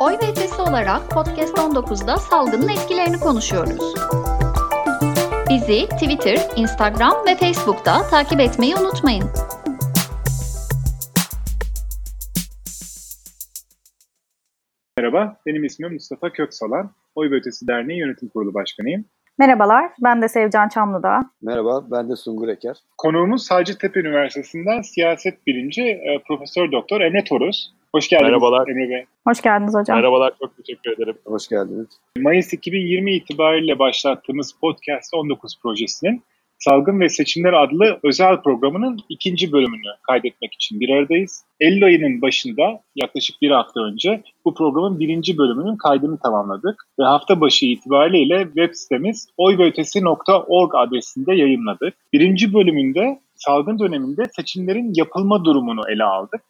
Oy ve Ötesi olarak Podcast 19'da salgının etkilerini konuşuyoruz. Bizi Twitter, Instagram ve Facebook'ta takip etmeyi unutmayın. Merhaba, benim ismim Mustafa Köksalan. Oy ve Ötesi Derneği Yönetim Kurulu Başkanıyım. Merhabalar, ben de Sevcan Çamlıdağ. Merhaba, ben de Sungur Eker. Konuğumuz Hacettepe Üniversitesi'nden siyaset bilinci e, Profesör Doktor Emre Toruz. Hoş geldiniz Merhabalar. Emre Bey. Hoş geldiniz hocam. Merhabalar, çok teşekkür ederim. Hoş geldiniz. Mayıs 2020 itibariyle başlattığımız Podcast 19 projesinin Salgın ve Seçimler adlı özel programının ikinci bölümünü kaydetmek için bir aradayız. Eylül ayının başında yaklaşık bir hafta önce bu programın birinci bölümünün kaydını tamamladık ve hafta başı itibariyle web sitemiz oyveötesi.org adresinde yayınladık. Birinci bölümünde salgın döneminde seçimlerin yapılma durumunu ele aldık.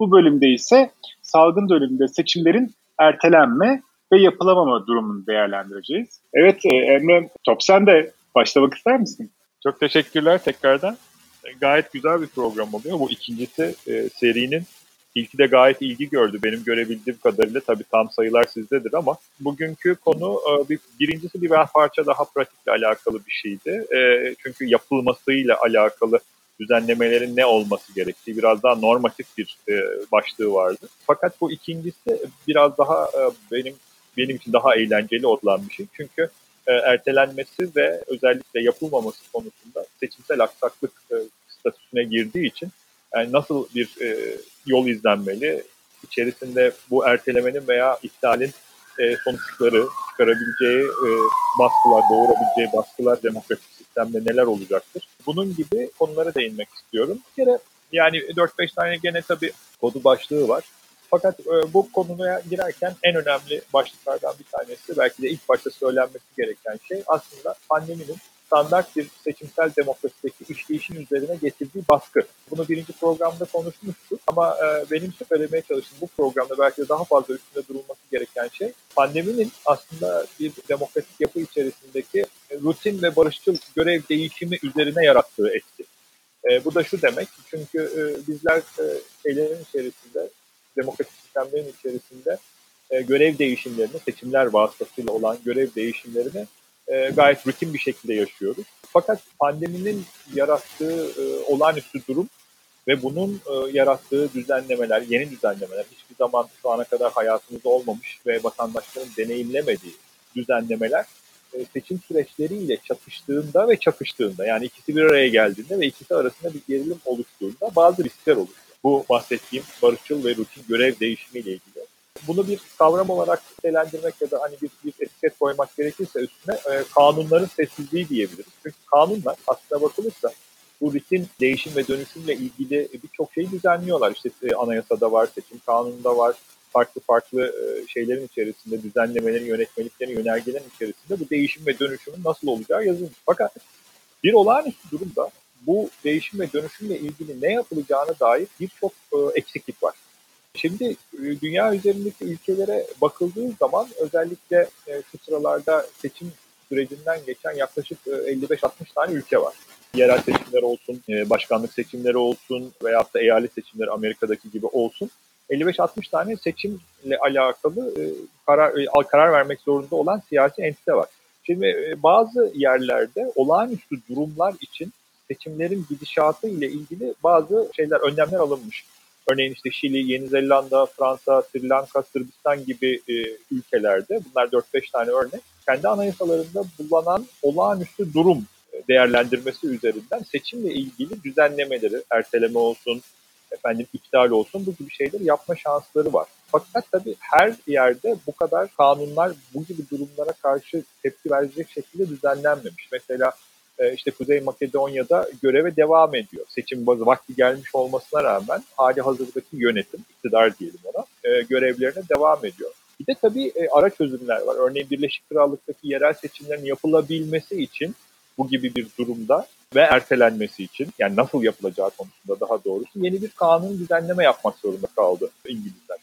Bu bölümde ise salgın döneminde seçimlerin ertelenme ve yapılamama durumunu değerlendireceğiz. Evet e, Emre, top sen de başlamak ister misin? Çok teşekkürler tekrardan. E, Gayet güzel bir program oluyor. Bu ikincisi e, serinin ilki de gayet ilgi gördü. Benim görebildiğim kadarıyla tabii tam sayılar sizdedir ama bugünkü konu e, bir, birincisi bir parça daha pratikle alakalı bir şeydi. Çünkü yapılmasıyla alakalı düzenlemelerin ne olması gerektiği biraz daha normatif bir e, başlığı vardı. Fakat bu ikincisi biraz daha e, benim benim için daha eğlenceli olan bir şey. Çünkü e, ertelenmesi ve özellikle yapılmaması konusunda seçimsel aksaklık e, statüsüne girdiği için yani nasıl bir e, yol izlenmeli, içerisinde bu ertelemenin veya iptalin e, sonuçları çıkarabileceği e, baskılar, doğurabileceği baskılar demokratik sistemde neler olacaktır? Bunun gibi konulara değinmek istiyorum. Bir kere yani 4-5 tane gene tabii kodu başlığı var. Fakat e, bu konuya girerken en önemli başlıklardan bir tanesi belki de ilk başta söylenmesi gereken şey aslında pandeminin standart bir seçimsel demokrasideki işleyişin üzerine getirdiği baskı. Bunu birinci programda konuşmuştuk ama e, benim söylemeye çalıştığım bu programda belki de daha fazla üstünde durulması gereken şey pandeminin aslında bir demokratik yapı içerisindeki rutin ve barışçıl görev değişimi üzerine yarattığı etki. E, bu da şu demek çünkü e, bizler e, şeylerin içerisinde demokratik sistemlerin içerisinde e, görev değişimlerini, seçimler vasıtasıyla olan görev değişimlerini e, gayet rutin bir şekilde yaşıyoruz. Fakat pandeminin yarattığı e, olağanüstü durum ve bunun e, yarattığı düzenlemeler, yeni düzenlemeler, hiçbir zaman şu ana kadar hayatımızda olmamış ve vatandaşların deneyimlemediği düzenlemeler e, seçim süreçleriyle çatıştığında ve çakıştığında yani ikisi bir araya geldiğinde ve ikisi arasında bir gerilim oluştuğunda bazı riskler oluşuyor. Bu bahsettiğim barışçıl ve rutin görev değişimiyle ilgili. Bunu bir kavram olarak nitelendirmek ya da hani bir, bir etiket koymak gerekirse üstüne e, kanunların sessizliği diyebiliriz. Çünkü kanunlar aslında bakılırsa bu rutin değişim ve dönüşümle ilgili birçok şeyi düzenliyorlar. İşte e, anayasada var, seçim kanununda var, farklı farklı e, şeylerin içerisinde, düzenlemelerin, yönetmeliklerin, yönergelerin içerisinde bu değişim ve dönüşümün nasıl olacağı yazılmış. Fakat bir olağanüstü durumda bu değişim ve dönüşümle ilgili ne yapılacağına dair birçok e, eksiklik var. Şimdi e, dünya üzerindeki ülkelere bakıldığı zaman özellikle şu sıralarda seçim sürecinden geçen yaklaşık e, 55-60 tane ülke var. Yerel seçimler olsun, başkanlık seçimleri olsun veya da eyalet seçimleri Amerika'daki gibi olsun. 55-60 tane seçimle alakalı e, karar, e, karar vermek zorunda olan siyasi entite var. Şimdi e, bazı yerlerde olağanüstü durumlar için seçimlerin gidişatı ile ilgili bazı şeyler, önlemler alınmış. Örneğin işte Şili, Yeni Zelanda, Fransa, Sri Lanka, Sırbistan gibi e, ülkelerde, bunlar 4-5 tane örnek, kendi anayasalarında bulunan olağanüstü durum değerlendirmesi üzerinden seçimle ilgili düzenlemeleri, erteleme olsun, efendim iptal olsun bu gibi şeyleri yapma şansları var. Fakat tabii her yerde bu kadar kanunlar bu gibi durumlara karşı tepki verecek şekilde düzenlenmemiş. Mesela e, işte Kuzey Makedonya'da göreve devam ediyor. Seçim vakti gelmiş olmasına rağmen hali hazırdaki yönetim, iktidar diyelim ona, e, görevlerine devam ediyor. Bir de tabii e, ara çözümler var. Örneğin Birleşik Krallık'taki yerel seçimlerin yapılabilmesi için bu gibi bir durumda ve ertelenmesi için yani nasıl yapılacağı konusunda daha doğrusu yeni bir kanun düzenleme yapmak zorunda kaldı İngilizler.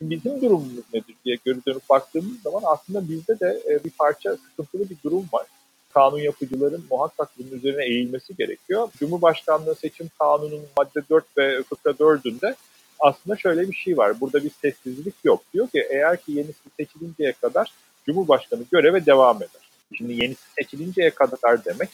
Bizim durumumuz nedir diye geri dönüp baktığımız zaman aslında bizde de bir parça sıkıntılı bir durum var kanun yapıcıların muhakkak bunun üzerine eğilmesi gerekiyor. Cumhurbaşkanlığı seçim kanununun madde 4 ve fıkra 4'ünde aslında şöyle bir şey var. Burada bir sessizlik yok. Diyor ki eğer ki yenisi seçilinceye kadar Cumhurbaşkanı göreve devam eder. Şimdi yenisi seçilinceye kadar demek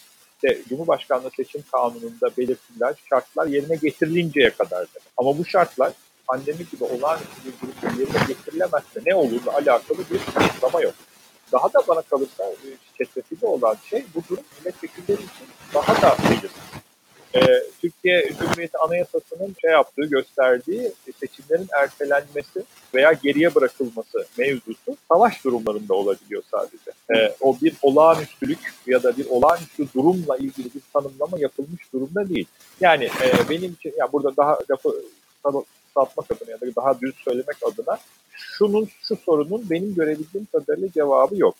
işte Cumhurbaşkanlığı seçim kanununda belirtilen şartlar yerine getirilinceye kadar demek. Ama bu şartlar pandemi gibi olağanüstü bir durumda yerine getirilemezse ne olurla alakalı bir açıklama yok. Daha da bana kalırsa e, çetrefilli olan şey bu durum milletvekilleri için daha da belirsiz. Ee, Türkiye Cumhuriyeti Anayasası'nın şey yaptığı, gösterdiği seçimlerin ertelenmesi veya geriye bırakılması mevzusu savaş durumlarında olabiliyor sadece. Ee, o bir olağanüstülük ya da bir olağanüstü durumla ilgili bir tanımlama yapılmış durumda değil. Yani e, benim için, yani burada daha lafı satmak adına ya da daha düz söylemek adına şunun, şu sorunun benim görebildiğim kadarıyla cevabı yok.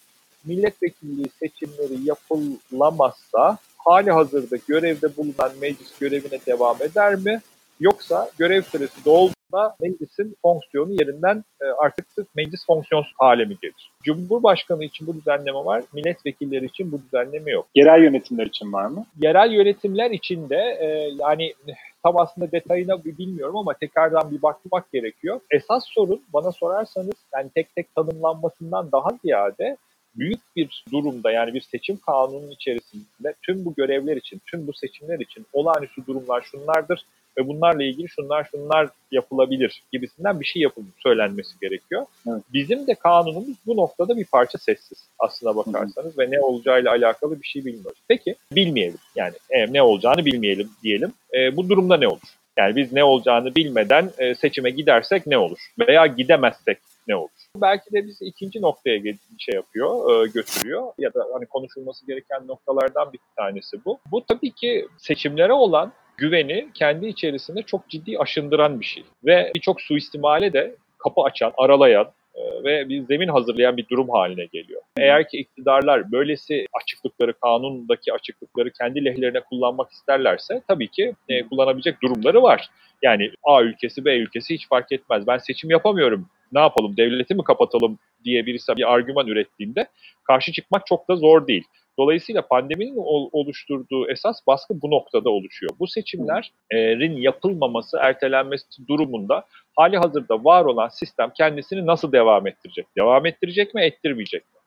Milletvekilliği seçimleri yapılamazsa hali hazırda görevde bulunan meclis görevine devam eder mi? Yoksa görev süresi dolduğunda meclisin fonksiyonu yerinden e, artık meclis fonksiyonsuz hale mi gelir? Cumhurbaşkanı için bu düzenleme var, milletvekilleri için bu düzenleme yok. Yerel yönetimler için var mı? Yerel yönetimler için de e, yani tam aslında detayına bilmiyorum ama tekrardan bir bakmak gerekiyor. Esas sorun bana sorarsanız yani tek tek tanımlanmasından daha ziyade büyük bir durumda yani bir seçim kanunun içerisinde tüm bu görevler için, tüm bu seçimler için olağanüstü durumlar şunlardır ve bunlarla ilgili şunlar şunlar yapılabilir gibisinden bir şey yapılıp söylenmesi gerekiyor. Evet. Bizim de kanunumuz bu noktada bir parça sessiz aslına bakarsanız Hı. ve ne olacağıyla alakalı bir şey bilmiyoruz. Peki bilmeyelim yani e, ne olacağını bilmeyelim diyelim. E, bu durumda ne olur? Yani biz ne olacağını bilmeden e, seçime gidersek ne olur? Veya gidemezsek ne olur? Belki de bizi ikinci noktaya şey yapıyor, e, götürüyor ya da hani konuşulması gereken noktalardan bir tanesi bu. Bu tabii ki seçimlere olan güveni kendi içerisinde çok ciddi aşındıran bir şey. Ve birçok suistimale de kapı açan, aralayan e, ve bir zemin hazırlayan bir durum haline geliyor. Eğer ki iktidarlar böylesi açıklıkları, kanundaki açıklıkları kendi lehlerine kullanmak isterlerse tabii ki e, kullanabilecek durumları var. Yani A ülkesi, B ülkesi hiç fark etmez. Ben seçim yapamıyorum ne yapalım devleti mi kapatalım diye birisi bir argüman ürettiğinde karşı çıkmak çok da zor değil. Dolayısıyla pandeminin oluşturduğu esas baskı bu noktada oluşuyor. Bu seçimlerin yapılmaması, ertelenmesi durumunda hali hazırda var olan sistem kendisini nasıl devam ettirecek? Devam ettirecek mi, ettirmeyecek mi?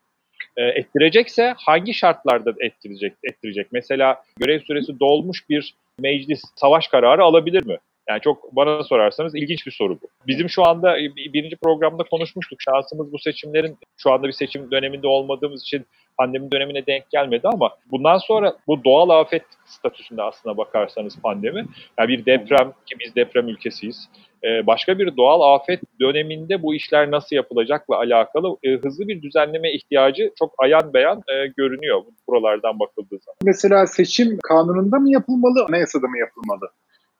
E, ettirecekse hangi şartlarda ettirecek? ettirecek? Mesela görev süresi dolmuş bir meclis savaş kararı alabilir mi? Yani çok bana sorarsanız ilginç bir soru bu. Bizim şu anda birinci programda konuşmuştuk. Şansımız bu seçimlerin şu anda bir seçim döneminde olmadığımız için pandemi dönemine denk gelmedi ama bundan sonra bu doğal afet statüsünde aslına bakarsanız pandemi. Yani bir deprem ki biz deprem ülkesiyiz. Ee, başka bir doğal afet döneminde bu işler nasıl yapılacakla alakalı e, hızlı bir düzenleme ihtiyacı çok ayan beyan e, görünüyor buralardan bakıldığı zaman. Mesela seçim kanununda mı yapılmalı, anayasada mı yapılmalı?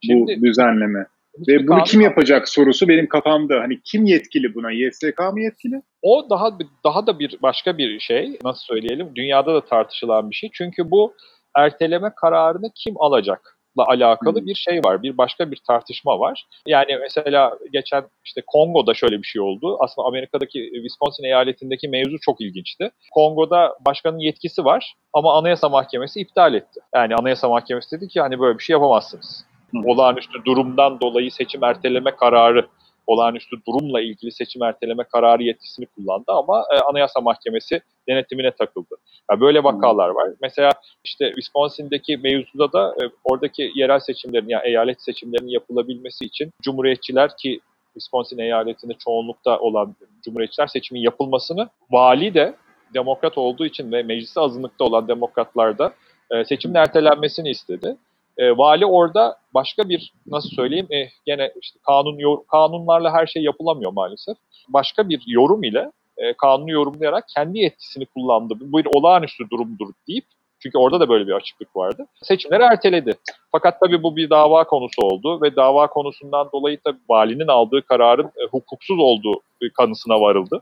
Şimdi, bu düzenleme. Ve bunu kim yapacak sorusu benim kafamda. Hani kim yetkili buna? YSK mı yetkili? O daha daha da bir başka bir şey. Nasıl söyleyelim? Dünyada da tartışılan bir şey. Çünkü bu erteleme kararını kim alacak? alakalı bir şey var. Bir başka bir tartışma var. Yani mesela geçen işte Kongo'da şöyle bir şey oldu. Aslında Amerika'daki Wisconsin eyaletindeki mevzu çok ilginçti. Kongo'da başkanın yetkisi var ama Anayasa Mahkemesi iptal etti. Yani Anayasa Mahkemesi dedi ki hani böyle bir şey yapamazsınız olağanüstü durumdan dolayı seçim erteleme kararı, olağanüstü durumla ilgili seçim erteleme kararı yetkisini kullandı ama e, Anayasa Mahkemesi denetimine takıldı. Yani böyle vakalar var. Mesela işte Wisconsin'deki mevzuda da e, oradaki yerel seçimlerin yani eyalet seçimlerinin yapılabilmesi için Cumhuriyetçiler ki Wisconsin eyaletinde çoğunlukta olan Cumhuriyetçiler seçimin yapılmasını vali de demokrat olduğu için ve mecliste azınlıkta olan demokratlar da e, seçimin ertelenmesini istedi. E, vali orada başka bir nasıl söyleyeyim e, gene işte kanun kanunlarla her şey yapılamıyor maalesef. Başka bir yorum ile e, kanunu yorumlayarak kendi etkisini kullandı. Bu bir olağanüstü durumdur deyip çünkü orada da böyle bir açıklık vardı. Seçimleri erteledi. Fakat tabii bu bir dava konusu oldu ve dava konusundan dolayı tabii valinin aldığı kararın e, hukuksuz olduğu kanısına varıldı.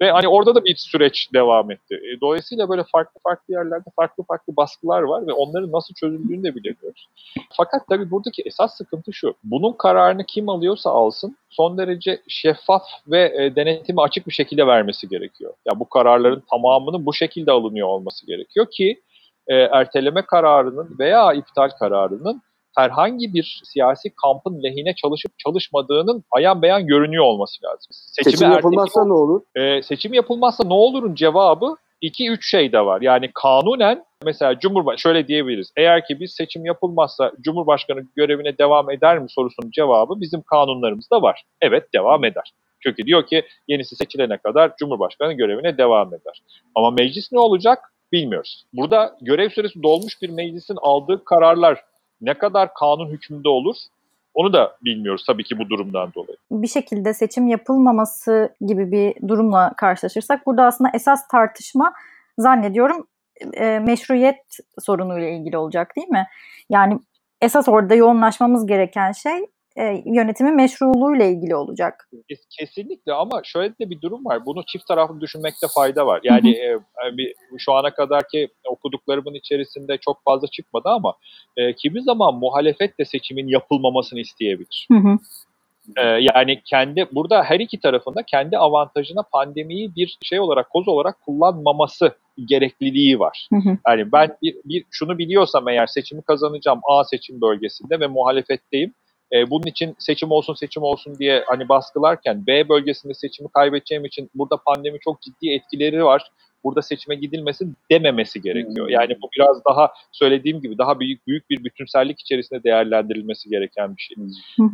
Ve hani orada da bir süreç devam etti. E, dolayısıyla böyle farklı farklı yerlerde farklı farklı baskılar var ve onların nasıl çözüldüğünü de bilemiyoruz. Fakat tabii buradaki esas sıkıntı şu. Bunun kararını kim alıyorsa alsın son derece şeffaf ve e, denetimi açık bir şekilde vermesi gerekiyor. Ya yani bu kararların tamamının bu şekilde alınıyor olması gerekiyor ki e, erteleme kararının veya iptal kararının herhangi bir siyasi kampın lehine çalışıp çalışmadığının ayan beyan görünüyor olması lazım. Seçimi Seçim yapılmazsa ne olur? E, seçim yapılmazsa ne olurun cevabı 2-3 şey de var. Yani kanunen mesela Cumhurbaşkanı şöyle diyebiliriz. Eğer ki bir seçim yapılmazsa Cumhurbaşkanı görevine devam eder mi sorusunun cevabı bizim kanunlarımızda var. Evet devam eder. Çünkü diyor ki yenisi seçilene kadar Cumhurbaşkanı görevine devam eder. Ama meclis ne olacak bilmiyoruz. Burada görev süresi dolmuş bir meclisin aldığı kararlar ne kadar kanun hükmünde olur onu da bilmiyoruz tabii ki bu durumdan dolayı. Bir şekilde seçim yapılmaması gibi bir durumla karşılaşırsak burada aslında esas tartışma zannediyorum e, meşruiyet sorunuyla ilgili olacak değil mi? Yani esas orada yoğunlaşmamız gereken şey e, yönetimin meşruluğuyla ilgili olacak. Kesinlikle ama şöyle de bir durum var. Bunu çift taraflı düşünmekte fayda var. Yani e, bir, şu ana kadarki okuduklarımın içerisinde çok fazla çıkmadı ama e, kimi zaman muhalefet de seçimin yapılmamasını isteyebilir. Hı hı. E, yani kendi burada her iki tarafında kendi avantajına pandemiyi bir şey olarak koz olarak kullanmaması gerekliliği var. Hı hı. Yani ben bir, bir şunu biliyorsam eğer seçimi kazanacağım A seçim bölgesinde ve muhalefetteyim e, bunun için seçim olsun seçim olsun diye hani baskılarken B bölgesinde seçimi kaybedeceğim için burada pandemi çok ciddi etkileri var. Burada seçime gidilmesi dememesi gerekiyor. Hmm. Yani bu biraz daha söylediğim gibi daha büyük büyük bir bütünsellik içerisinde değerlendirilmesi gereken bir şey.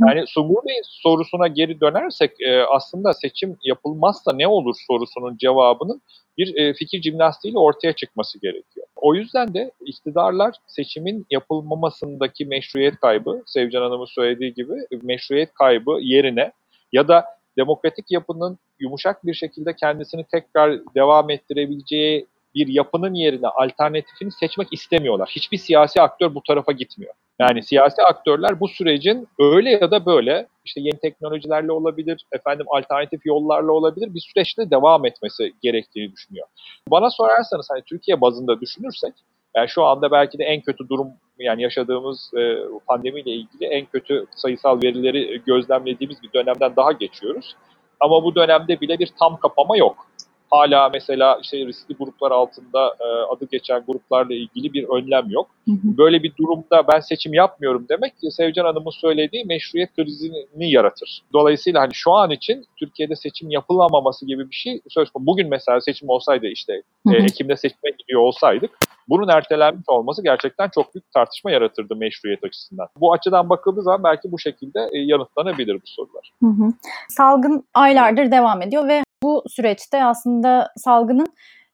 Yani Sungur Bey'in sorusuna geri dönersek e, aslında seçim yapılmazsa ne olur sorusunun cevabının bir e, fikir jimnastiğiyle ortaya çıkması gerekiyor. O yüzden de iktidarlar seçimin yapılmamasındaki meşruiyet kaybı, Sevcan Hanım'ın söylediği gibi meşruiyet kaybı yerine ya da demokratik yapının yumuşak bir şekilde kendisini tekrar devam ettirebileceği bir yapının yerine alternatifini seçmek istemiyorlar. Hiçbir siyasi aktör bu tarafa gitmiyor. Yani siyasi aktörler bu sürecin öyle ya da böyle işte yeni teknolojilerle olabilir, efendim alternatif yollarla olabilir bir süreçte devam etmesi gerektiğini düşünüyor. Bana sorarsanız hani Türkiye bazında düşünürsek yani şu anda belki de en kötü durum yani yaşadığımız e, pandemiyle ilgili en kötü sayısal verileri gözlemlediğimiz bir dönemden daha geçiyoruz. Ama bu dönemde bile bir tam kapama yok hala mesela işte riskli gruplar altında e, adı geçen gruplarla ilgili bir önlem yok. Hı hı. Böyle bir durumda ben seçim yapmıyorum demek Sevcan Hanım'ın söylediği meşruiyet krizini yaratır. Dolayısıyla hani şu an için Türkiye'de seçim yapılamaması gibi bir şey söz konusu. Bugün mesela seçim olsaydı işte hı hı. E, Ekim'de seçime gidiyor olsaydık bunun ertelenmiş olması gerçekten çok büyük tartışma yaratırdı meşruiyet açısından. Bu açıdan bakıldığı zaman belki bu şekilde e, yanıtlanabilir bu sorular. Hı hı. Salgın aylardır devam ediyor ve bu süreçte aslında salgının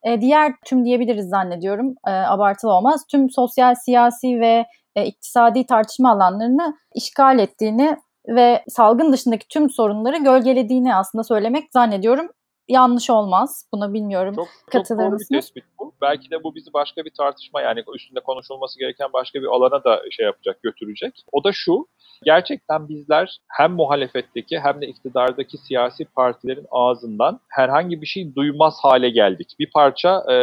e, diğer tüm diyebiliriz zannediyorum e, abartılı olmaz. Tüm sosyal, siyasi ve e, iktisadi tartışma alanlarını işgal ettiğini ve salgın dışındaki tüm sorunları gölgelediğini aslında söylemek zannediyorum yanlış olmaz. Buna bilmiyorum. Çok, çok doğru bir tespit bu. Belki de bu bizi başka bir tartışma yani üstünde konuşulması gereken başka bir alana da şey yapacak, götürecek. O da şu, gerçekten bizler hem muhalefetteki hem de iktidardaki siyasi partilerin ağzından herhangi bir şey duymaz hale geldik. Bir parça e,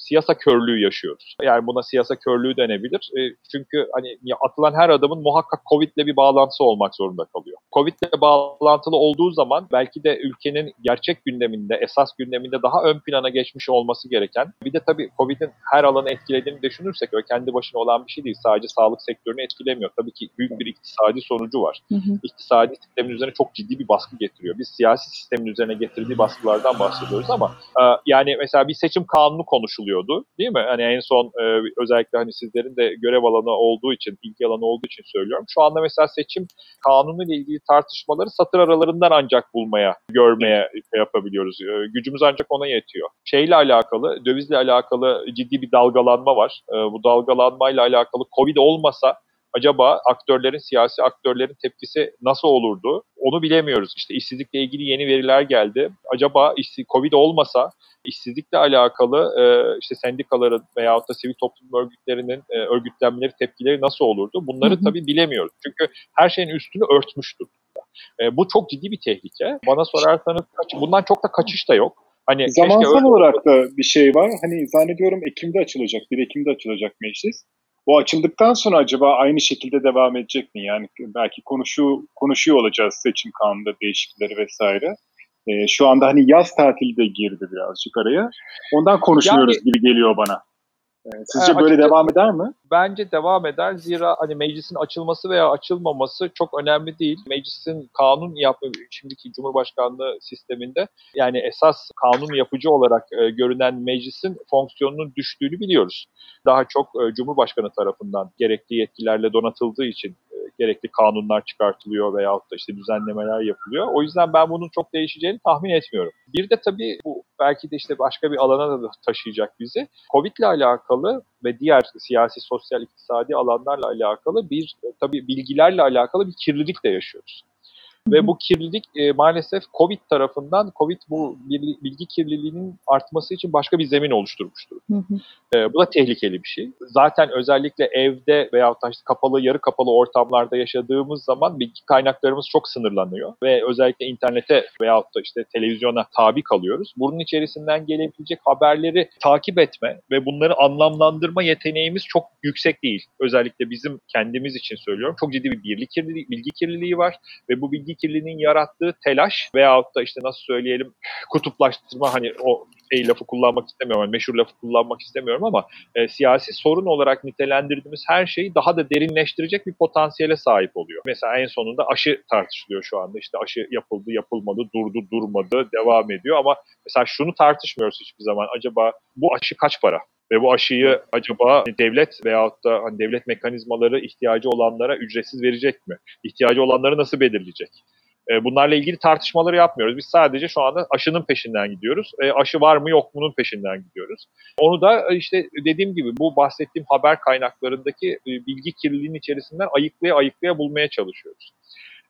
siyasa körlüğü yaşıyoruz. Yani buna siyasa körlüğü denebilir. E, çünkü hani atılan her adamın muhakkak Covid'le bir bağlantısı olmak zorunda kalıyor. Covid'le bağlantılı olduğu zaman belki de ülkenin gerçek gündeminde, esas gündeminde daha ön plana geçmiş olması gereken, bir de tabii Covid'in her alanı etkilediğini düşünürsek öyle kendi başına olan bir şey değil. Sadece sağlık sektörünü etkilemiyor. Tabii ki büyük bir iktisadi sonucu var. Hı hı. İktisadi sistemin üzerine çok ciddi bir baskı getiriyor. Biz siyasi sistemin üzerine getirdiği baskılardan bahsediyoruz ama e, yani mesela bir seçim kanunu konuşuluyor oluyordu değil mi? Hani en son e, özellikle hani sizlerin de görev alanı olduğu için, ilgi alanı olduğu için söylüyorum. Şu anda mesela seçim kanunu ile ilgili tartışmaları satır aralarından ancak bulmaya, görmeye şey yapabiliyoruz. E, gücümüz ancak ona yetiyor. Şeyle alakalı, dövizle alakalı ciddi bir dalgalanma var. E, bu dalgalanmayla alakalı Covid olmasa acaba aktörlerin, siyasi aktörlerin tepkisi nasıl olurdu? Onu bilemiyoruz. İşte işsizlikle ilgili yeni veriler geldi. Acaba Covid olmasa işsizlikle alakalı e, işte sendikaların veyahut da sivil toplum örgütlerinin e, örgütlenmeleri, tepkileri nasıl olurdu? Bunları hı hı. tabii bilemiyoruz. Çünkü her şeyin üstünü örtmüş E, bu çok ciddi bir tehlike. Bana sorarsanız kaç, bundan çok da kaçış da yok. Hani Zamansal olarak da bir şey var. Hani zannediyorum Ekim'de açılacak, 1 Ekim'de açılacak meclis. O açıldıktan sonra acaba aynı şekilde devam edecek mi? Yani belki konuşu, konuşuyor olacağız seçim kanunda değişiklikleri vesaire. E, şu anda hani yaz tatili de girdi birazcık araya. Ondan konuşmuyoruz yani, gibi geliyor bana. Sizce böyle devam eder mi? Bence devam eder. Zira hani meclisin açılması veya açılmaması çok önemli değil. Meclisin kanun yapma şimdiki Cumhurbaşkanlığı sisteminde yani esas kanun yapıcı olarak e, görünen meclisin fonksiyonunun düştüğünü biliyoruz. Daha çok e, Cumhurbaşkanı tarafından gerekli yetkilerle donatıldığı için gerekli kanunlar çıkartılıyor veyahut da işte düzenlemeler yapılıyor. O yüzden ben bunun çok değişeceğini tahmin etmiyorum. Bir de tabii bu belki de işte başka bir alana da taşıyacak bizi. Covid ile alakalı ve diğer siyasi, sosyal, iktisadi alanlarla alakalı bir tabii bilgilerle alakalı bir kirlilik de yaşıyoruz. Ve bu kirlilik e, maalesef Covid tarafından, Covid bu bilgi kirliliğinin artması için başka bir zemin oluşturmuştur. E, bu da tehlikeli bir şey. Zaten özellikle evde veya işte kapalı, yarı kapalı ortamlarda yaşadığımız zaman bilgi kaynaklarımız çok sınırlanıyor. Ve özellikle internete veyahut da işte televizyona tabi kalıyoruz. Bunun içerisinden gelebilecek haberleri takip etme ve bunları anlamlandırma yeteneğimiz çok yüksek değil. Özellikle bizim kendimiz için söylüyorum. Çok ciddi bir bilgi kirliliği, bilgi kirliliği var ve bu bilgi bilgi kirliliğinin yarattığı telaş veyahut da işte nasıl söyleyelim kutuplaştırma hani o şey lafı kullanmak istemiyorum, yani meşhur lafı kullanmak istemiyorum ama e, siyasi sorun olarak nitelendirdiğimiz her şeyi daha da derinleştirecek bir potansiyele sahip oluyor. Mesela en sonunda aşı tartışılıyor şu anda. İşte aşı yapıldı, yapılmadı, durdu, durmadı, devam ediyor ama mesela şunu tartışmıyoruz hiçbir zaman. Acaba bu aşı kaç para? Ve bu aşıyı acaba devlet veyahut da hani devlet mekanizmaları ihtiyacı olanlara ücretsiz verecek mi? İhtiyacı olanları nasıl belirleyecek? E, bunlarla ilgili tartışmaları yapmıyoruz. Biz sadece şu anda aşının peşinden gidiyoruz. E, aşı var mı yok mu'nun peşinden gidiyoruz. Onu da e, işte dediğim gibi bu bahsettiğim haber kaynaklarındaki bilgi kirliliğinin içerisinden ayıklaya ayıklaya bulmaya çalışıyoruz.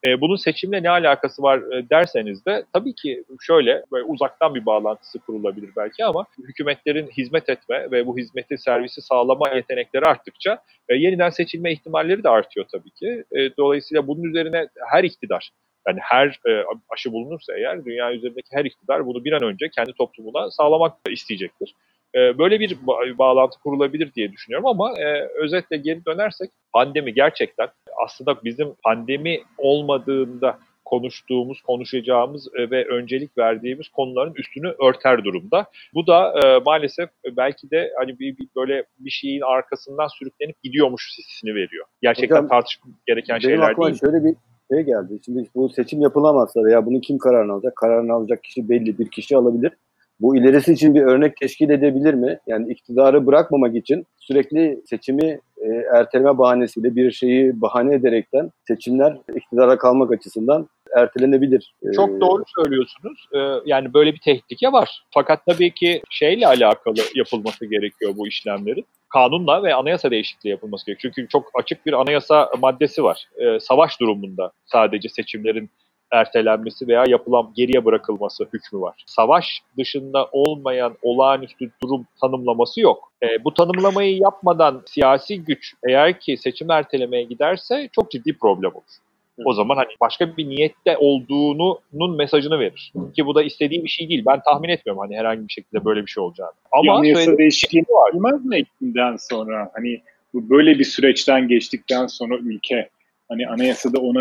E, bunun seçimle ne alakası var e, derseniz de tabii ki şöyle böyle uzaktan bir bağlantısı kurulabilir belki ama hükümetlerin hizmet etme ve bu hizmeti servisi sağlama yetenekleri arttıkça e, yeniden seçilme ihtimalleri de artıyor tabii ki. E, dolayısıyla bunun üzerine her iktidar yani her e, aşı bulunursa eğer dünya üzerindeki her iktidar bunu bir an önce kendi toplumuna sağlamak isteyecektir. E, böyle bir bağlantı kurulabilir diye düşünüyorum ama e, özetle geri dönersek pandemi gerçekten aslında bizim pandemi olmadığında konuştuğumuz, konuşacağımız e, ve öncelik verdiğimiz konuların üstünü örter durumda. Bu da e, maalesef belki de hani bir, bir böyle bir şeyin arkasından sürüklenip gidiyormuş hissini veriyor. Gerçekten Hocam, tartışmak gereken şeyler değil. şöyle bir şey geldi. Şimdi bu seçim yapılamazsa veya bunu kim kararını alacak? Kararını alacak kişi belli bir kişi alabilir. Bu ilerisi için bir örnek teşkil edebilir mi? Yani iktidarı bırakmamak için sürekli seçimi e, erteleme bahanesiyle bir şeyi bahane ederekten seçimler iktidara kalmak açısından ertelenebilir. E, Çok doğru söylüyorsunuz. Ee, yani böyle bir tehlike var. Fakat tabii ki şeyle alakalı yapılması gerekiyor bu işlemlerin. Kanunla ve anayasa değişikliği yapılması gerekiyor. Çünkü çok açık bir anayasa maddesi var. Ee, savaş durumunda sadece seçimlerin ertelenmesi veya yapılan geriye bırakılması hükmü var. Savaş dışında olmayan olağanüstü durum tanımlaması yok. E, bu tanımlamayı yapmadan siyasi güç eğer ki seçim ertelemeye giderse çok ciddi problem olur. O zaman hani başka bir niyette olduğunun mesajını verir. Ki bu da istediği bir şey değil. Ben tahmin etmiyorum hani herhangi bir şekilde böyle bir şey olacağını. Ama anayasa değişikliği var. Bilmez mi eğitimden sonra? Hani bu böyle bir süreçten geçtikten sonra ülke hani anayasada ona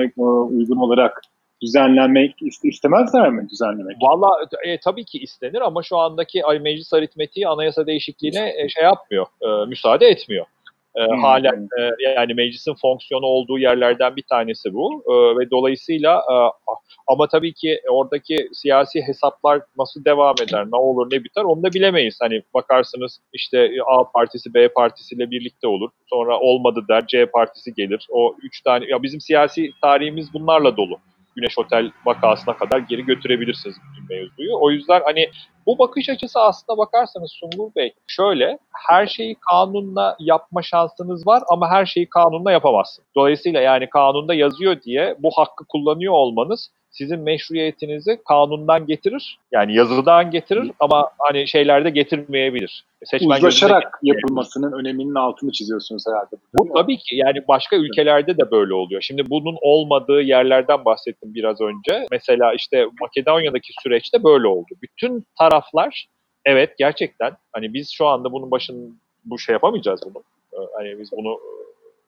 uygun olarak düzenlenmek istemezler mi düzenlemek? Valla e, tabii ki istenir ama şu andaki meclis aritmetiği anayasa değişikliğine e, şey yapmıyor, e, müsaade etmiyor. E, hmm. Halen e, yani meclisin fonksiyonu olduğu yerlerden bir tanesi bu e, ve dolayısıyla e, ama tabii ki oradaki siyasi hesaplar nasıl devam eder, ne olur ne biter onu da bilemeyiz. Hani bakarsınız işte A partisi B partisiyle birlikte olur. Sonra olmadı der C partisi gelir. O üç tane ya bizim siyasi tarihimiz bunlarla dolu. Güneş Otel vakasına kadar geri götürebilirsiniz bütün mevzuyu. O yüzden hani bu bakış açısı aslında bakarsanız Sungur Bey şöyle her şeyi kanunla yapma şansınız var ama her şeyi kanunla yapamazsınız. Dolayısıyla yani kanunda yazıyor diye bu hakkı kullanıyor olmanız sizin meşruiyetinizi kanundan getirir. Yani yazıdan getirir ama hani şeylerde getirmeyebilir. Seçmen Uzlaşarak yapılmasının öneminin altını çiziyorsunuz herhalde. Bu tabii ki yani başka ülkelerde de böyle oluyor. Şimdi bunun olmadığı yerlerden bahsettim biraz önce. Mesela işte Makedonya'daki süreçte böyle oldu. Bütün taraflar evet gerçekten hani biz şu anda bunun başın bu şey yapamayacağız bunu. Ee, hani biz bunu e,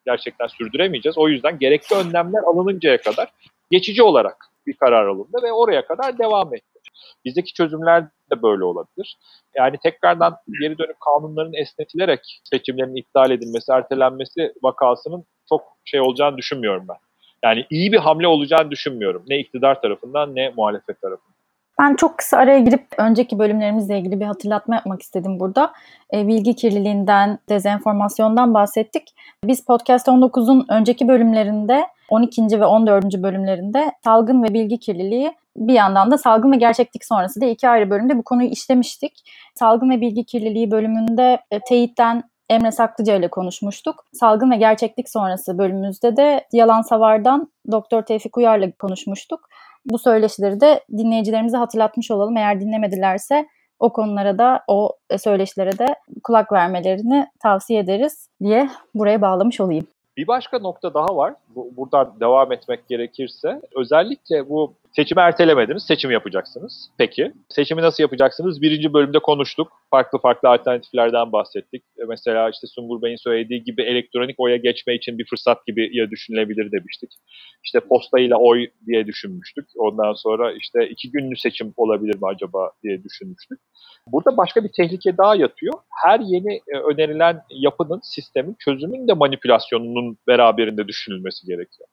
gerçekten sürdüremeyeceğiz. O yüzden gerekli önlemler alınıncaya kadar geçici olarak bir karar alındı ve oraya kadar devam etti. Bizdeki çözümler de böyle olabilir. Yani tekrardan geri dönüp kanunların esnetilerek seçimlerin iptal edilmesi, ertelenmesi vakasının çok şey olacağını düşünmüyorum ben. Yani iyi bir hamle olacağını düşünmüyorum. Ne iktidar tarafından ne muhalefet tarafından. Ben çok kısa araya girip önceki bölümlerimizle ilgili bir hatırlatma yapmak istedim burada. E, bilgi kirliliğinden, dezenformasyondan bahsettik. Biz Podcast 19'un önceki bölümlerinde 12. ve 14. bölümlerinde salgın ve bilgi kirliliği bir yandan da salgın ve gerçeklik sonrası diye iki ayrı bölümde bu konuyu işlemiştik. Salgın ve bilgi kirliliği bölümünde e, teyitten Emre Saklıca ile konuşmuştuk. Salgın ve gerçeklik sonrası bölümümüzde de Yalan Savar'dan Doktor Tevfik Uyar'la konuşmuştuk. Bu söyleşileri de dinleyicilerimize hatırlatmış olalım. Eğer dinlemedilerse o konulara da o söyleşilere de kulak vermelerini tavsiye ederiz diye buraya bağlamış olayım. Bir başka nokta daha var. Bu, buradan devam etmek gerekirse özellikle bu seçimi ertelemediniz, seçim yapacaksınız. Peki seçimi nasıl yapacaksınız? Birinci bölümde konuştuk. Farklı farklı alternatiflerden bahsettik. E, mesela işte Sungur Bey'in söylediği gibi elektronik oya geçme için bir fırsat gibi ya düşünülebilir demiştik. İşte postayla oy diye düşünmüştük. Ondan sonra işte iki günlü seçim olabilir mi acaba diye düşünmüştük. Burada başka bir tehlike daha yatıyor. Her yeni e, önerilen yapının, sistemin, çözümün de manipülasyonunun beraberinde düşünülmesi gerekiyor.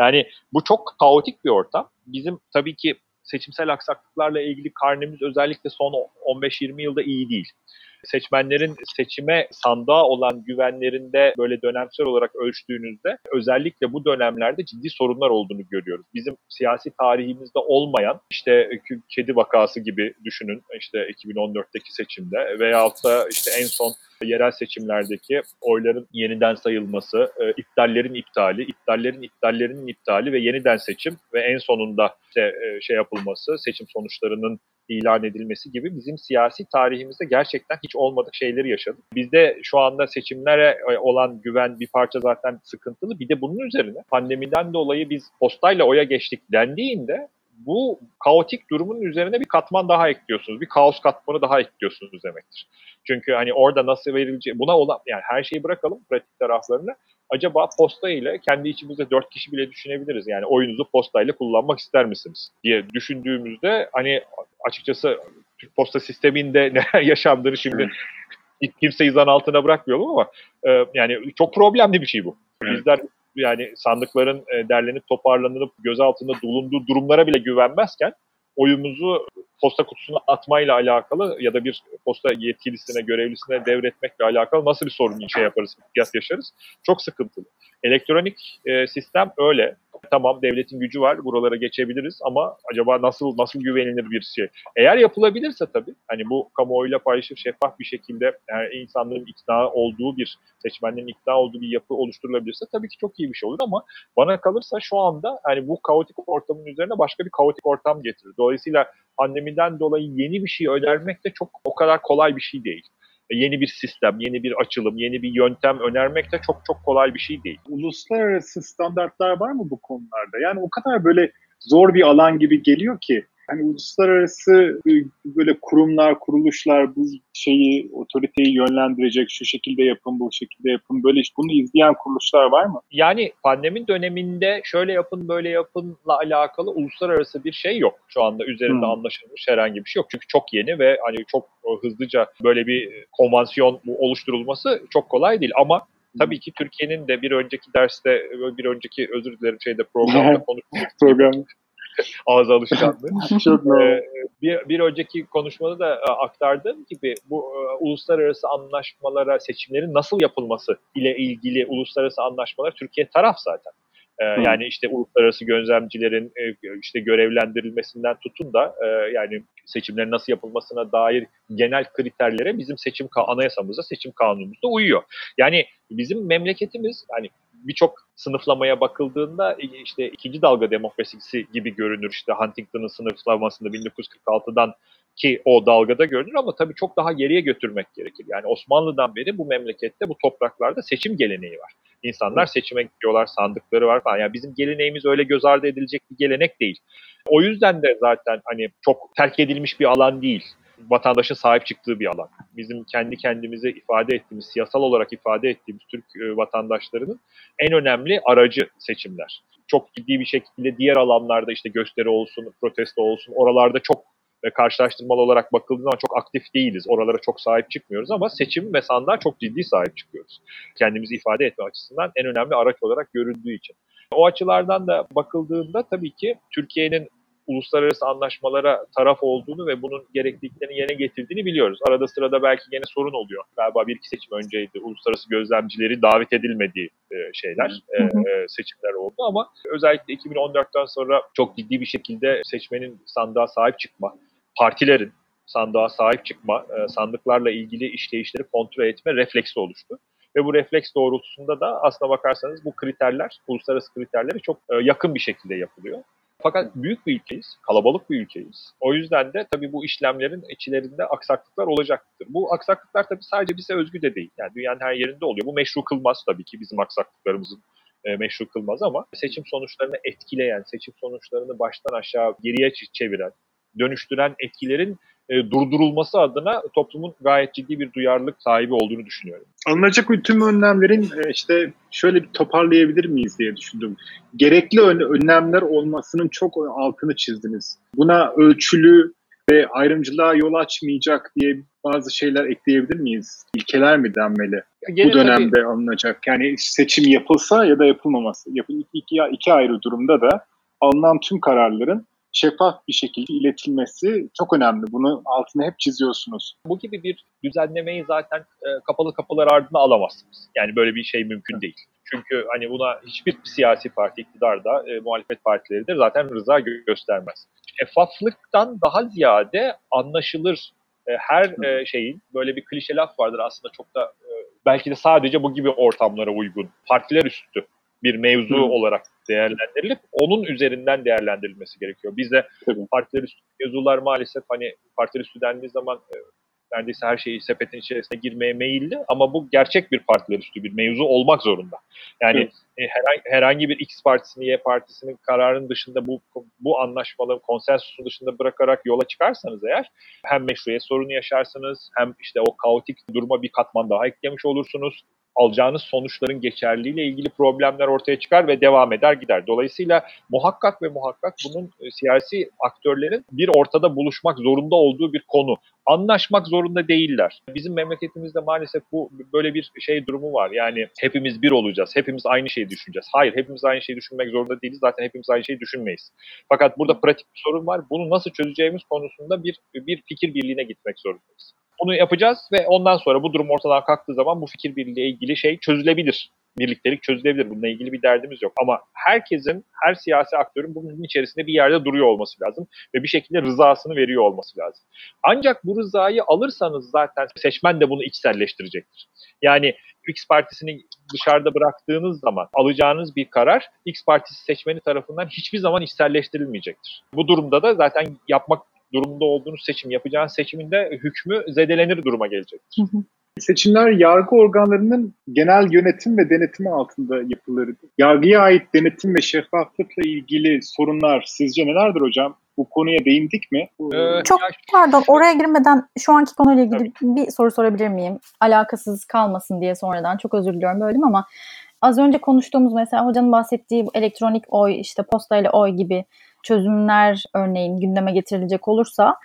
Yani bu çok kaotik bir ortam. Bizim tabii ki seçimsel aksaklıklarla ilgili karnemiz özellikle son 15-20 yılda iyi değil seçmenlerin seçime sandığa olan güvenlerinde böyle dönemsel olarak ölçtüğünüzde özellikle bu dönemlerde ciddi sorunlar olduğunu görüyoruz. Bizim siyasi tarihimizde olmayan işte kedi vakası gibi düşünün işte 2014'teki seçimde veyahut da işte en son yerel seçimlerdeki oyların yeniden sayılması, e, iptallerin iptali, iptallerin iptallerinin iptali ve yeniden seçim ve en sonunda işte e, şey yapılması, seçim sonuçlarının ilan edilmesi gibi bizim siyasi tarihimizde gerçekten hiç olmadık şeyleri yaşadık. Bizde şu anda seçimlere e, olan güven bir parça zaten sıkıntılı. Bir de bunun üzerine pandemiden dolayı biz postayla oya geçtik dendiğinde bu kaotik durumun üzerine bir katman daha ekliyorsunuz. Bir kaos katmanı daha ekliyorsunuz demektir. Çünkü hani orada nasıl verileceği buna olan yani her şeyi bırakalım pratik taraflarını. Acaba posta ile kendi içimizde dört kişi bile düşünebiliriz. Yani oyunuzu posta ile kullanmak ister misiniz diye düşündüğümüzde hani açıkçası Türk posta sisteminde neler yaşandığını şimdi kimseyi zan altına bırakmıyorum ama e, yani çok problemli bir şey bu. Bizler yani sandıkların e, derlenip toparlanıp göz altında bulunduğu durumlara bile güvenmezken oyumuzu posta kutusuna atmayla alakalı ya da bir posta yetkilisine, görevlisine devretmekle alakalı nasıl bir sorun şey yaparız, fiyat yaşarız? Çok sıkıntılı. Elektronik e, sistem öyle. Tamam devletin gücü var, buralara geçebiliriz ama acaba nasıl nasıl güvenilir bir şey? Eğer yapılabilirse tabii, hani bu kamuoyuyla paylaşır şeffaf bir şekilde yani insanların ikna olduğu bir, seçmenlerin ikna olduğu bir yapı oluşturulabilirse tabii ki çok iyi bir şey olur ama bana kalırsa şu anda hani bu kaotik ortamın üzerine başka bir kaotik ortam getirir. Dolayısıyla pandemiden dolayı yeni bir şey önermek de çok o kadar kolay bir şey değil yeni bir sistem, yeni bir açılım, yeni bir yöntem önermek de çok çok kolay bir şey değil. Uluslararası standartlar var mı bu konularda? Yani o kadar böyle zor bir alan gibi geliyor ki hani uluslararası e, böyle kurumlar, kuruluşlar bu şeyi, otoriteyi yönlendirecek, şu şekilde yapın, bu şekilde yapın, böyle bunu izleyen kuruluşlar var mı? Yani pandemi döneminde şöyle yapın, böyle yapınla alakalı uluslararası bir şey yok. Şu anda üzerinde hmm. anlaşılmış herhangi bir şey yok. Çünkü çok yeni ve hani çok hızlıca böyle bir konvansiyon oluşturulması çok kolay değil. Ama Tabii ki Türkiye'nin de bir önceki derste, bir önceki özür dilerim şeyde programda konuşmuştuk. Program. ağız alışkanlığı. Çok ee, bir, bir önceki konuşmada da e, aktardığım gibi bu e, uluslararası anlaşmalara seçimlerin nasıl yapılması ile ilgili uluslararası anlaşmalar Türkiye taraf zaten. Ee, yani işte uluslararası gözlemcilerin e, işte görevlendirilmesinden tutun da e, yani seçimlerin nasıl yapılmasına dair genel kriterlere bizim seçim anayasamızda, seçim kanunumuzda uyuyor. Yani bizim memleketimiz yani birçok sınıflamaya bakıldığında işte ikinci dalga demokrasisi gibi görünür. İşte Huntington'ın sınıflamasında 1946'dan ki o dalgada görünür ama tabii çok daha geriye götürmek gerekir. Yani Osmanlı'dan beri bu memlekette, bu topraklarda seçim geleneği var. İnsanlar seçime gidiyorlar, sandıkları var falan. Yani bizim geleneğimiz öyle göz ardı edilecek bir gelenek değil. O yüzden de zaten hani çok terk edilmiş bir alan değil vatandaşın sahip çıktığı bir alan. Bizim kendi kendimize ifade ettiğimiz, siyasal olarak ifade ettiğimiz Türk e, vatandaşlarının en önemli aracı seçimler. Çok ciddi bir şekilde diğer alanlarda işte gösteri olsun, protesto olsun oralarda çok ve karşılaştırmalı olarak bakıldığı zaman çok aktif değiliz. Oralara çok sahip çıkmıyoruz ama seçim ve sandığa çok ciddi sahip çıkıyoruz. Kendimizi ifade etme açısından en önemli araç olarak görüldüğü için. O açılardan da bakıldığında tabii ki Türkiye'nin uluslararası anlaşmalara taraf olduğunu ve bunun gerekliliklerini yerine getirdiğini biliyoruz. Arada sırada belki yine sorun oluyor. Galiba bir iki seçim önceydi. Uluslararası gözlemcileri davet edilmediği e, şeyler, e, e, seçimler oldu ama özellikle 2014'ten sonra çok ciddi bir şekilde seçmenin sandığa sahip çıkma, partilerin sandığa sahip çıkma, sandıklarla ilgili işleyişleri kontrol etme refleksi oluştu. Ve bu refleks doğrultusunda da aslına bakarsanız bu kriterler, uluslararası kriterleri çok yakın bir şekilde yapılıyor. Fakat büyük bir ülkeyiz, kalabalık bir ülkeyiz. O yüzden de tabii bu işlemlerin içlerinde aksaklıklar olacaktır. Bu aksaklıklar tabii sadece bize özgü de değil. Yani dünyanın her yerinde oluyor. Bu meşru kılmaz tabii ki bizim aksaklıklarımızın e, meşru kılmaz ama seçim sonuçlarını etkileyen, seçim sonuçlarını baştan aşağı geriye çeviren, dönüştüren etkilerin e, durdurulması adına toplumun gayet ciddi bir duyarlılık sahibi olduğunu düşünüyorum. Alınacak tüm önlemlerin e, işte şöyle bir toparlayabilir miyiz diye düşündüm. Gerekli önlemler olmasının çok altını çizdiniz. Buna ölçülü ve ayrımcılığa yol açmayacak diye bazı şeyler ekleyebilir miyiz? İlkeler mi denmeli? Gene Bu dönemde tabii. alınacak. Yani seçim yapılsa ya da yapılmaması. Yapıl iki, iki ayrı durumda da alınan tüm kararların şeffaf bir şekilde iletilmesi çok önemli. Bunu altını hep çiziyorsunuz. Bu gibi bir düzenlemeyi zaten e, kapalı kapılar ardına alamazsınız. Yani böyle bir şey mümkün değil. Çünkü hani buna hiçbir siyasi parti iktidarda e, muhalefet partileri de zaten rıza gö- göstermez. Şeffaflıktan daha ziyade anlaşılır e, her e, şeyin böyle bir klişe laf vardır aslında çok da e, belki de sadece bu gibi ortamlara uygun. Partiler üstü bir mevzu Hı. olarak değerlendirilip onun üzerinden değerlendirilmesi gerekiyor. Bizde partiler üstü mevzular maalesef hani partiler üstü dendiği zaman e, neredeyse her şeyi sepetin içerisine girmeye meyilli ama bu gerçek bir partiler üstü bir mevzu olmak zorunda. Yani e, herhangi, herhangi bir X partisini Y partisinin kararının dışında bu bu anlaşmaların konsensusun dışında bırakarak yola çıkarsanız eğer hem meşruiyet sorunu yaşarsınız hem işte o kaotik duruma bir katman daha eklemiş olursunuz alacağınız sonuçların geçerliliğiyle ilgili problemler ortaya çıkar ve devam eder gider. Dolayısıyla muhakkak ve muhakkak bunun e, siyasi aktörlerin bir ortada buluşmak zorunda olduğu bir konu. Anlaşmak zorunda değiller. Bizim memleketimizde maalesef bu böyle bir şey durumu var. Yani hepimiz bir olacağız. Hepimiz aynı şeyi düşüneceğiz. Hayır, hepimiz aynı şeyi düşünmek zorunda değiliz. Zaten hepimiz aynı şeyi düşünmeyiz. Fakat burada pratik bir sorun var. Bunu nasıl çözeceğimiz konusunda bir bir fikir birliğine gitmek zorundayız. Bunu yapacağız ve ondan sonra bu durum ortadan kalktığı zaman bu fikir birliğiyle ilgili şey çözülebilir. Birliktelik çözülebilir. Bununla ilgili bir derdimiz yok. Ama herkesin, her siyasi aktörün bunun içerisinde bir yerde duruyor olması lazım. Ve bir şekilde rızasını veriyor olması lazım. Ancak bu rızayı alırsanız zaten seçmen de bunu içselleştirecektir. Yani X partisini dışarıda bıraktığınız zaman alacağınız bir karar X partisi seçmeni tarafından hiçbir zaman içselleştirilmeyecektir. Bu durumda da zaten yapmak durumda olduğunuz seçim, yapacağınız seçiminde hükmü zedelenir duruma gelecektir. Hı hı. Seçimler yargı organlarının genel yönetim ve denetimi altında yapılır. Yargıya ait denetim ve şeffaflıkla ilgili sorunlar sizce nelerdir hocam? Bu konuya değindik mi? Ee, Çok pardon oraya girmeden şu anki konuyla ilgili Tabii. bir soru sorabilir miyim? Alakasız kalmasın diye sonradan çok özür diliyorum böldüm ama az önce konuştuğumuz mesela hocanın bahsettiği elektronik oy işte postayla oy gibi çözümler örneğin gündeme getirilecek olursa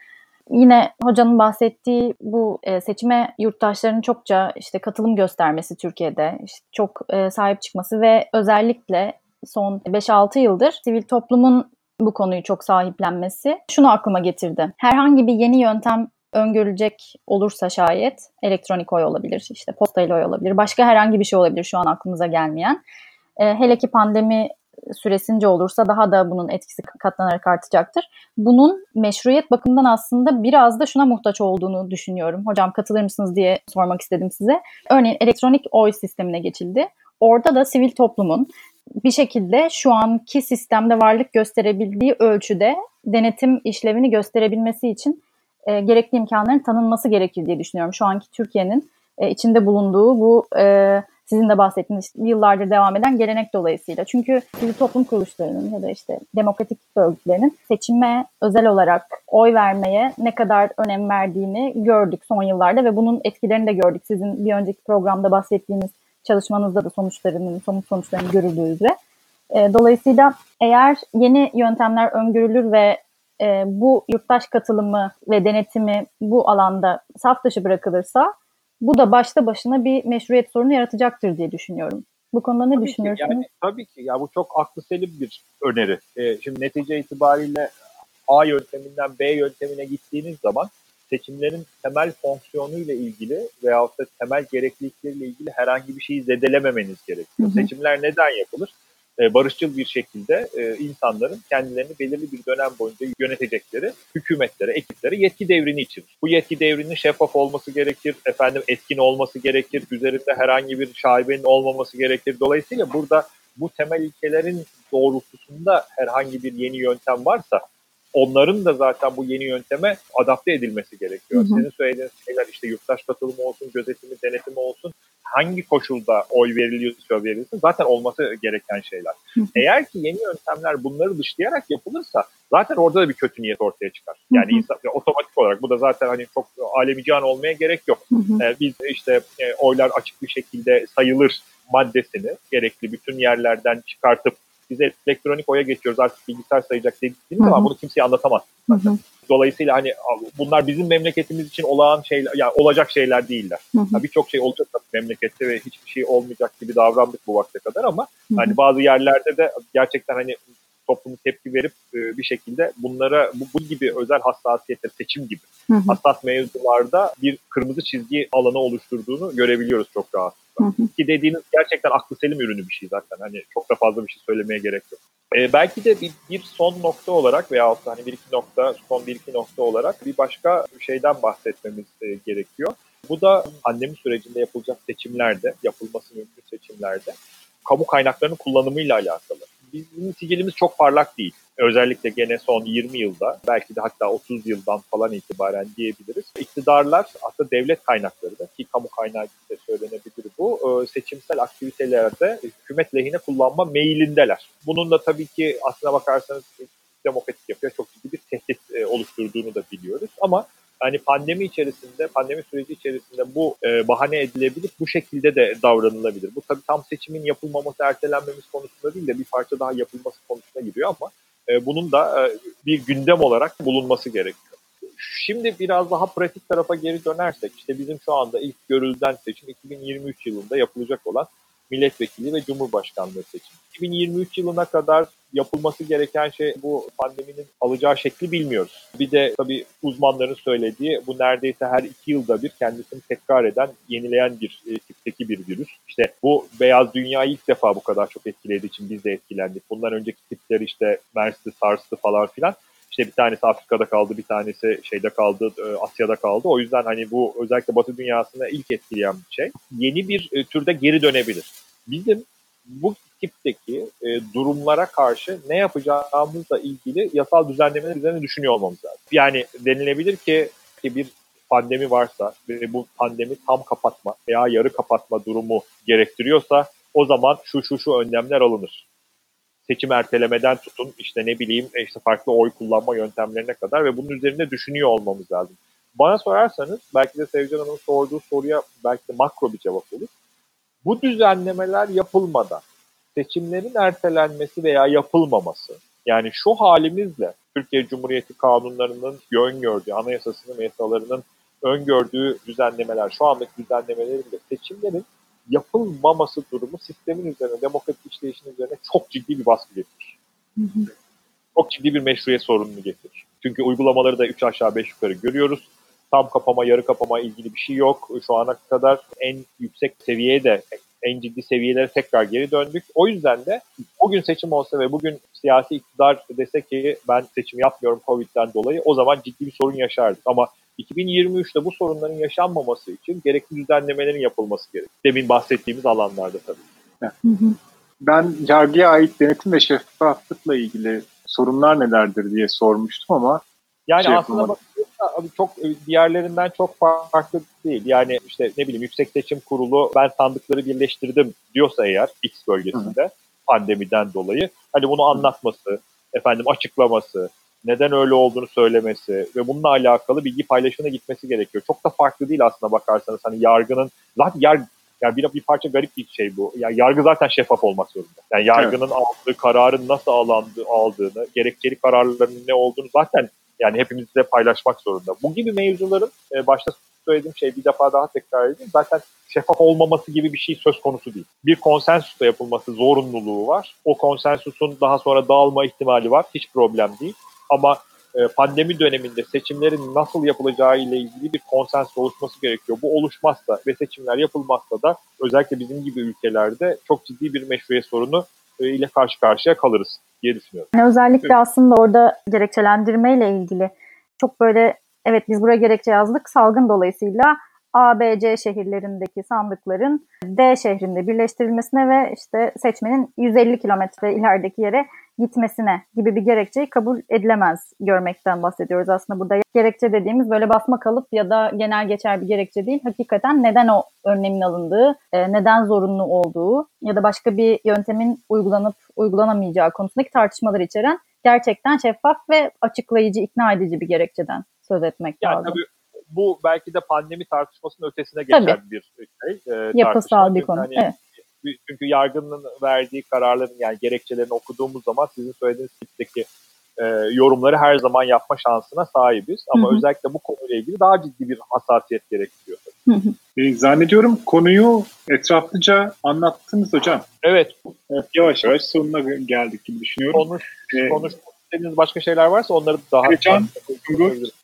yine hocanın bahsettiği bu e, seçime yurttaşların çokça işte katılım göstermesi Türkiye'de işte çok e, sahip çıkması ve özellikle son 5-6 yıldır sivil toplumun bu konuyu çok sahiplenmesi şunu aklıma getirdi. Herhangi bir yeni yöntem öngörülecek olursa şayet elektronik oy olabilir, işte postayla oy olabilir, başka herhangi bir şey olabilir şu an aklımıza gelmeyen. E, hele ki pandemi süresince olursa daha da bunun etkisi katlanarak artacaktır. Bunun meşruiyet bakımından aslında biraz da şuna muhtaç olduğunu düşünüyorum. Hocam katılır mısınız diye sormak istedim size. Örneğin elektronik oy sistemine geçildi. Orada da sivil toplumun bir şekilde şu anki sistemde varlık gösterebildiği ölçüde denetim işlevini gösterebilmesi için e, gerekli imkanların tanınması gerekir diye düşünüyorum. Şu anki Türkiye'nin e, içinde bulunduğu bu e, sizin de bahsettiğiniz yıllardır devam eden gelenek dolayısıyla. Çünkü sivil toplum kuruluşlarının ya da işte demokratik örgütlerinin seçime özel olarak oy vermeye ne kadar önem verdiğini gördük son yıllarda ve bunun etkilerini de gördük. Sizin bir önceki programda bahsettiğiniz çalışmanızda da sonuçlarının, somut sonuçlarının görüldüğü üzere. E, dolayısıyla eğer yeni yöntemler öngörülür ve e, bu yurttaş katılımı ve denetimi bu alanda saf dışı bırakılırsa bu da başta başına bir meşruiyet sorunu yaratacaktır diye düşünüyorum. Bu konuda ne tabii düşünüyorsunuz? Ki, yani, tabii ki ya bu çok aklı selim bir öneri. Ee, şimdi netice itibariyle A yönteminden B yöntemine gittiğiniz zaman seçimlerin temel fonksiyonuyla ilgili veyahut da temel gereklilikleriyle ilgili herhangi bir şeyi zedelememeniz gerekiyor. Hı hı. Seçimler neden yapılır? Ee, barışçıl bir şekilde e, insanların kendilerini belirli bir dönem boyunca yönetecekleri hükümetlere, ekiplere yetki devrini içirir. Bu yetki devrinin şeffaf olması gerekir, efendim etkin olması gerekir, üzerinde herhangi bir şaibenin olmaması gerekir. Dolayısıyla burada bu temel ilkelerin doğrultusunda herhangi bir yeni yöntem varsa onların da zaten bu yeni yönteme adapte edilmesi gerekiyor. Hı hı. Sizin söylediğiniz şeyler işte yurttaş katılımı olsun, gözetimi, denetimi olsun hangi koşulda oy veriliyorsa verilsin zaten olması gereken şeyler. Hı hı. Eğer ki yeni yöntemler bunları dışlayarak yapılırsa zaten orada da bir kötü niyet ortaya çıkar. Yani hı hı. Insan, otomatik olarak bu da zaten hani çok alemican olmaya gerek yok. Hı hı. Ee, biz işte e, oylar açık bir şekilde sayılır maddesini gerekli bütün yerlerden çıkartıp biz elektronik oya geçiyoruz artık bilgisayar sayacak dediğimiz zaman bunu kimseye anlatamaz. Hı hı. Dolayısıyla hani bunlar bizim memleketimiz için olağan şeyler, yani olacak şeyler değiller. Yani Birçok şey olacak tabii memlekette ve hiçbir şey olmayacak gibi davrandık bu vakte kadar ama hı hı. hani bazı yerlerde de gerçekten hani toplumu tepki verip e, bir şekilde bunlara bu, bu gibi özel hassasiyetler seçim gibi hı hı. hassas mevzularda bir kırmızı çizgi alanı oluşturduğunu görebiliyoruz çok rahat. Hı hı. Ki dediğiniz gerçekten aklı selim ürünü bir şey zaten. Hani çok da fazla bir şey söylemeye gerek yok. Ee, belki de bir, bir son nokta olarak veya hani bir iki nokta, son bir iki nokta olarak bir başka şeyden bahsetmemiz e, gerekiyor. Bu da pandemi sürecinde yapılacak seçimlerde, yapılması mümkün seçimlerde kamu kaynaklarının kullanımıyla alakalı bizim sicilimiz çok parlak değil. Özellikle gene son 20 yılda belki de hatta 30 yıldan falan itibaren diyebiliriz. İktidarlar aslında devlet kaynakları da ki kamu kaynağı gibi de söylenebilir bu e, seçimsel aktivitelerde hükümet lehine kullanma meylindeler. Bunun da tabii ki aslına bakarsanız demokratik yapıya çok ciddi bir tehdit e, oluşturduğunu da biliyoruz. Ama hani pandemi içerisinde, pandemi süreci içerisinde bu e, bahane edilebilir, bu şekilde de davranılabilir. Bu tabii tam seçimin yapılmaması, ertelenmemiz konusunda değil de bir parça daha yapılması konusuna giriyor ama e, bunun da e, bir gündem olarak bulunması gerekiyor. Şimdi biraz daha pratik tarafa geri dönersek, işte bizim şu anda ilk görüldüğün seçim 2023 yılında yapılacak olan milletvekili ve cumhurbaşkanlığı seçimi. 2023 yılına kadar yapılması gereken şey bu pandeminin alacağı şekli bilmiyoruz. Bir de tabii uzmanların söylediği bu neredeyse her iki yılda bir kendisini tekrar eden, yenileyen bir e, tipteki bir virüs. İşte bu beyaz dünyayı ilk defa bu kadar çok etkilediği için biz de etkilendik. Bundan önceki tipler işte MERS'ti, SARS'tı falan filan. İşte bir tanesi Afrika'da kaldı, bir tanesi şeyde kaldı, e, Asya'da kaldı. O yüzden hani bu özellikle Batı dünyasında ilk etkileyen bir şey. Yeni bir e, türde geri dönebilir. Bizim bu tipteki e, durumlara karşı ne yapacağımızla ilgili yasal düzenlemeler üzerine düşünüyor olmamız lazım. Yani denilebilir ki, ki bir pandemi varsa ve bu pandemi tam kapatma veya yarı kapatma durumu gerektiriyorsa o zaman şu şu şu önlemler alınır. Seçim ertelemeden tutun işte ne bileyim e, işte farklı oy kullanma yöntemlerine kadar ve bunun üzerinde düşünüyor olmamız lazım. Bana sorarsanız belki de Sevcan Hanım'ın sorduğu soruya belki de makro bir cevap olur. Bu düzenlemeler yapılmadan seçimlerin ertelenmesi veya yapılmaması yani şu halimizle Türkiye Cumhuriyeti kanunlarının öngördüğü, anayasasının yasalarının öngördüğü düzenlemeler, şu andaki düzenlemelerin de seçimlerin yapılmaması durumu sistemin üzerine, demokratik işleyişin üzerine çok ciddi bir baskı getirir. Hı hı. Çok ciddi bir meşruiyet sorununu getirir. Çünkü uygulamaları da 3 aşağı 5 yukarı görüyoruz. Tam kapama, yarı kapama ilgili bir şey yok. Şu ana kadar en yüksek seviyeye de en ciddi seviyelere tekrar geri döndük. O yüzden de bugün seçim olsa ve bugün siyasi iktidar dese ki ben seçim yapmıyorum Covid'den dolayı o zaman ciddi bir sorun yaşardık. Ama 2023'te bu sorunların yaşanmaması için gerekli düzenlemelerin yapılması gerekiyor. Demin bahsettiğimiz alanlarda tabii. Ben yargıya ait denetim ve şeffaflıkla ilgili sorunlar nelerdir diye sormuştum ama yani şey aslında bakıyorsa çok e, diğerlerinden çok farklı değil. Yani işte ne bileyim Yüksek Seçim Kurulu ben sandıkları birleştirdim diyorsa eğer X bölgesinde Hı. pandemiden dolayı hani bunu anlatması, efendim açıklaması, neden öyle olduğunu söylemesi ve bununla alakalı bilgi paylaşımına gitmesi gerekiyor. Çok da farklı değil aslında bakarsanız hani yargının zaten yar, yani bir, bir parça garip bir şey bu. Yani yargı zaten şeffaf olmak zorunda. Yani yargının evet. aldığı kararın nasıl alandı, aldığını, gerekçeli kararların ne olduğunu zaten yani hepimizle paylaşmak zorunda. Bu gibi mevzuların e, başta söylediğim şey bir defa daha tekrar edeyim. Zaten şeffaf olmaması gibi bir şey söz konusu değil. Bir konsensusta yapılması zorunluluğu var. O konsensusun daha sonra dağılma ihtimali var. Hiç problem değil. Ama e, pandemi döneminde seçimlerin nasıl yapılacağı ile ilgili bir konsensus oluşması gerekiyor. Bu oluşmazsa ve seçimler yapılmazsa da özellikle bizim gibi ülkelerde çok ciddi bir meşruiyet sorunu e, ile karşı karşıya kalırız diye düşünüyorum. Yani özellikle evet. aslında orada gerekçelendirme ile ilgili çok böyle evet biz buraya gerekçe yazdık salgın dolayısıyla A, B, C şehirlerindeki sandıkların D şehrinde birleştirilmesine ve işte seçmenin 150 kilometre ilerideki yere gitmesine gibi bir gerekçeyi kabul edilemez görmekten bahsediyoruz aslında burada. Gerekçe dediğimiz böyle basma kalıp ya da genel geçer bir gerekçe değil. Hakikaten neden o önlemin alındığı, e, neden zorunlu olduğu ya da başka bir yöntemin uygulanıp uygulanamayacağı konusundaki tartışmalar içeren gerçekten şeffaf ve açıklayıcı, ikna edici bir gerekçeden söz etmek yani lazım. Tabii bu belki de pandemi tartışmasının ötesine geçen Tabii. bir şey. E, Yapısal bir konu. Hani, evet. Çünkü yargının verdiği kararların yani gerekçelerini okuduğumuz zaman sizin söylediğiniz tipteki e, yorumları her zaman yapma şansına sahibiz. Ama hı hı. özellikle bu konuyla ilgili daha ciddi bir hassasiyet gerekiyor. Hı hı. E, zannediyorum konuyu etraflıca anlattınız hocam. Evet. evet yavaş yavaş sonuna geldik gibi düşünüyorum. Konuş, ee, konuş istediğiniz başka şeyler varsa onları daha Can,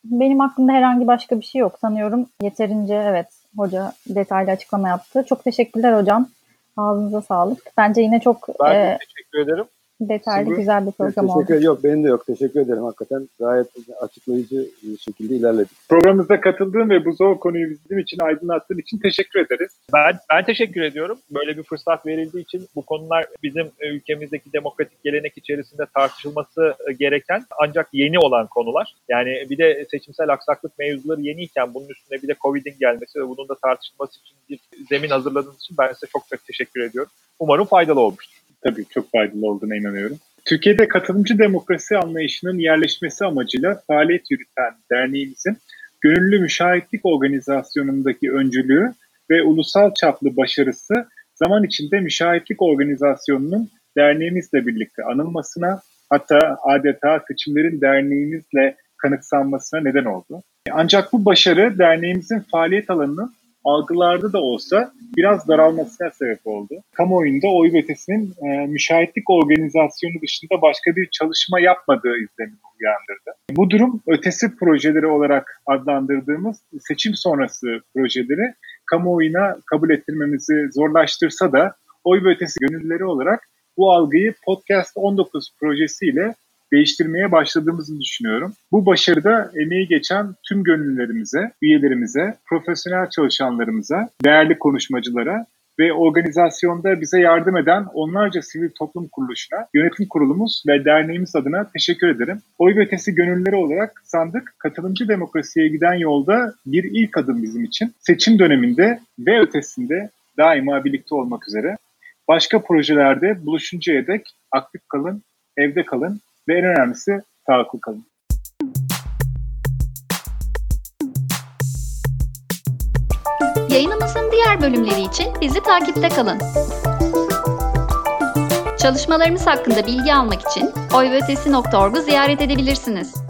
Benim aklımda herhangi başka bir şey yok sanıyorum. Yeterince evet hoca detaylı açıklama yaptı. Çok teşekkürler hocam. Ağzınıza sağlık. Bence yine çok ben e, teşekkür ederim detaylı Şimdi, güzel bir program oldu. Teşekkür yok benim de yok. Teşekkür ederim hakikaten. Gayet açıklayıcı bir şekilde ilerledik. Programımıza katıldığın ve bu zor konuyu bizim için aydınlattığın için teşekkür ederiz. Ben ben teşekkür ediyorum. Böyle bir fırsat verildiği için bu konular bizim ülkemizdeki demokratik gelenek içerisinde tartışılması gereken ancak yeni olan konular. Yani bir de seçimsel aksaklık mevzuları yeniyken bunun üstüne bir de Covid'in gelmesi ve bunun da tartışılması için bir zemin hazırladığınız için ben size çok çok teşekkür ediyorum. Umarım faydalı olmuştur tabii çok faydalı olduğuna inanıyorum. Türkiye'de katılımcı demokrasi anlayışının yerleşmesi amacıyla faaliyet yürüten derneğimizin gönüllü müşahitlik organizasyonundaki öncülüğü ve ulusal çaplı başarısı zaman içinde müşahitlik organizasyonunun derneğimizle birlikte anılmasına hatta adeta seçimlerin derneğimizle kanıksanmasına neden oldu. Ancak bu başarı derneğimizin faaliyet alanının algılarda da olsa biraz daralmasına sebep oldu. Kamuoyunda oy ötesinin e, müşahitlik organizasyonu dışında başka bir çalışma yapmadığı izlenimi uyandırdı. Bu durum ötesi projeleri olarak adlandırdığımız seçim sonrası projeleri kamuoyuna kabul ettirmemizi zorlaştırsa da oy ötesi gönüllüleri olarak bu algıyı Podcast 19 projesiyle değiştirmeye başladığımızı düşünüyorum. Bu başarıda emeği geçen tüm gönüllülerimize, üyelerimize, profesyonel çalışanlarımıza, değerli konuşmacılara ve organizasyonda bize yardım eden onlarca sivil toplum kuruluşuna, yönetim kurulumuz ve derneğimiz adına teşekkür ederim. Oy ve ötesi gönüllüleri olarak sandık katılımcı demokrasiye giden yolda bir ilk adım bizim için. Seçim döneminde ve ötesinde daima birlikte olmak üzere. Başka projelerde buluşuncaya dek aktif kalın, evde kalın ve en önemlisi sağlıklı kalın. Yayınımızın diğer bölümleri için bizi takipte kalın. Çalışmalarımız hakkında bilgi almak için oyvötesi.org'u ziyaret edebilirsiniz.